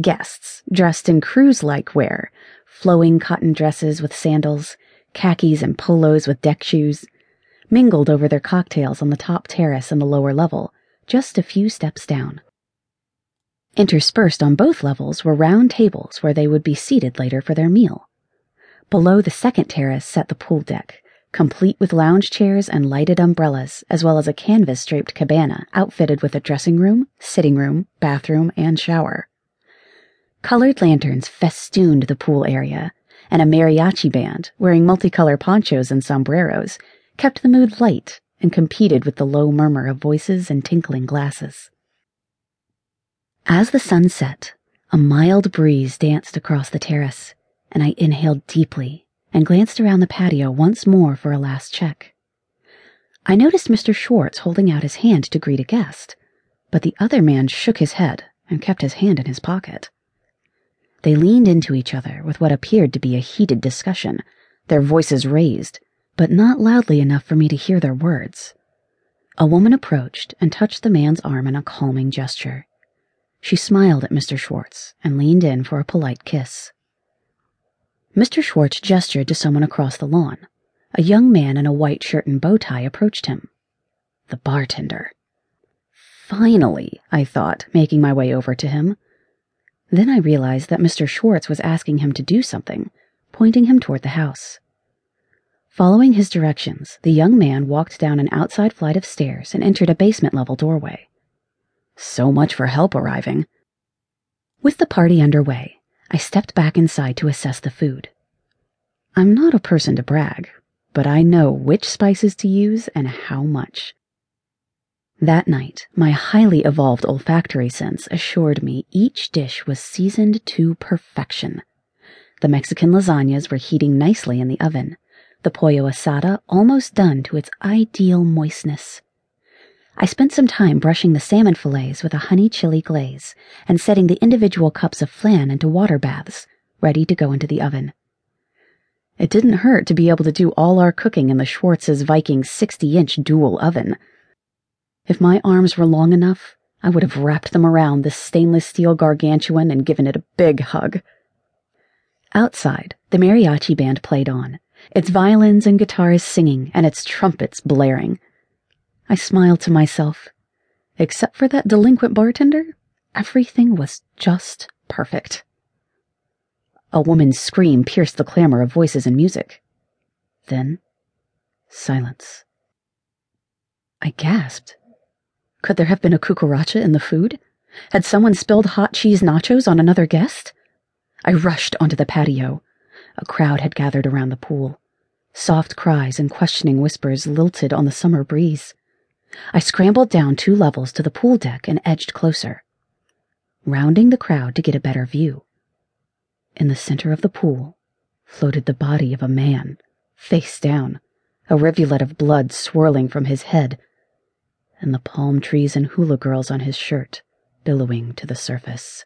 Guests, dressed in cruise like wear, flowing cotton dresses with sandals, khakis and polos with deck shoes, mingled over their cocktails on the top terrace and the lower level, just a few steps down. Interspersed on both levels were round tables where they would be seated later for their meal. Below the second terrace sat the pool deck, complete with lounge chairs and lighted umbrellas, as well as a canvas draped cabana outfitted with a dressing room, sitting room, bathroom, and shower. Colored lanterns festooned the pool area, and a mariachi band, wearing multicolor ponchos and sombreros, kept the mood light and competed with the low murmur of voices and tinkling glasses. As the sun set, a mild breeze danced across the terrace, and I inhaled deeply and glanced around the patio once more for a last check. I noticed Mr. Schwartz holding out his hand to greet a guest, but the other man shook his head and kept his hand in his pocket. They leaned into each other with what appeared to be a heated discussion, their voices raised, but not loudly enough for me to hear their words. A woman approached and touched the man's arm in a calming gesture. She smiled at Mr. Schwartz and leaned in for a polite kiss. Mr. Schwartz gestured to someone across the lawn. A young man in a white shirt and bow tie approached him. The bartender. Finally, I thought, making my way over to him. Then I realized that Mr. Schwartz was asking him to do something, pointing him toward the house. Following his directions, the young man walked down an outside flight of stairs and entered a basement level doorway. So much for help arriving. With the party underway, I stepped back inside to assess the food. I'm not a person to brag, but I know which spices to use and how much. That night, my highly evolved olfactory sense assured me each dish was seasoned to perfection. The Mexican lasagnas were heating nicely in the oven, the pollo asada almost done to its ideal moistness. I spent some time brushing the salmon fillets with a honey chili glaze and setting the individual cups of flan into water baths, ready to go into the oven. It didn't hurt to be able to do all our cooking in the Schwartz's Viking 60 inch dual oven. If my arms were long enough, I would have wrapped them around this stainless steel gargantuan and given it a big hug. Outside, the mariachi band played on, its violins and guitars singing and its trumpets blaring. I smiled to myself. Except for that delinquent bartender, everything was just perfect. A woman's scream pierced the clamor of voices and music. Then, silence. I gasped. Could there have been a cucaracha in the food? Had someone spilled hot cheese nachos on another guest? I rushed onto the patio. A crowd had gathered around the pool. Soft cries and questioning whispers lilted on the summer breeze. I scrambled down two levels to the pool deck and edged closer, rounding the crowd to get a better view. In the center of the pool floated the body of a man, face down, a rivulet of blood swirling from his head, and the palm trees and hula girls on his shirt billowing to the surface.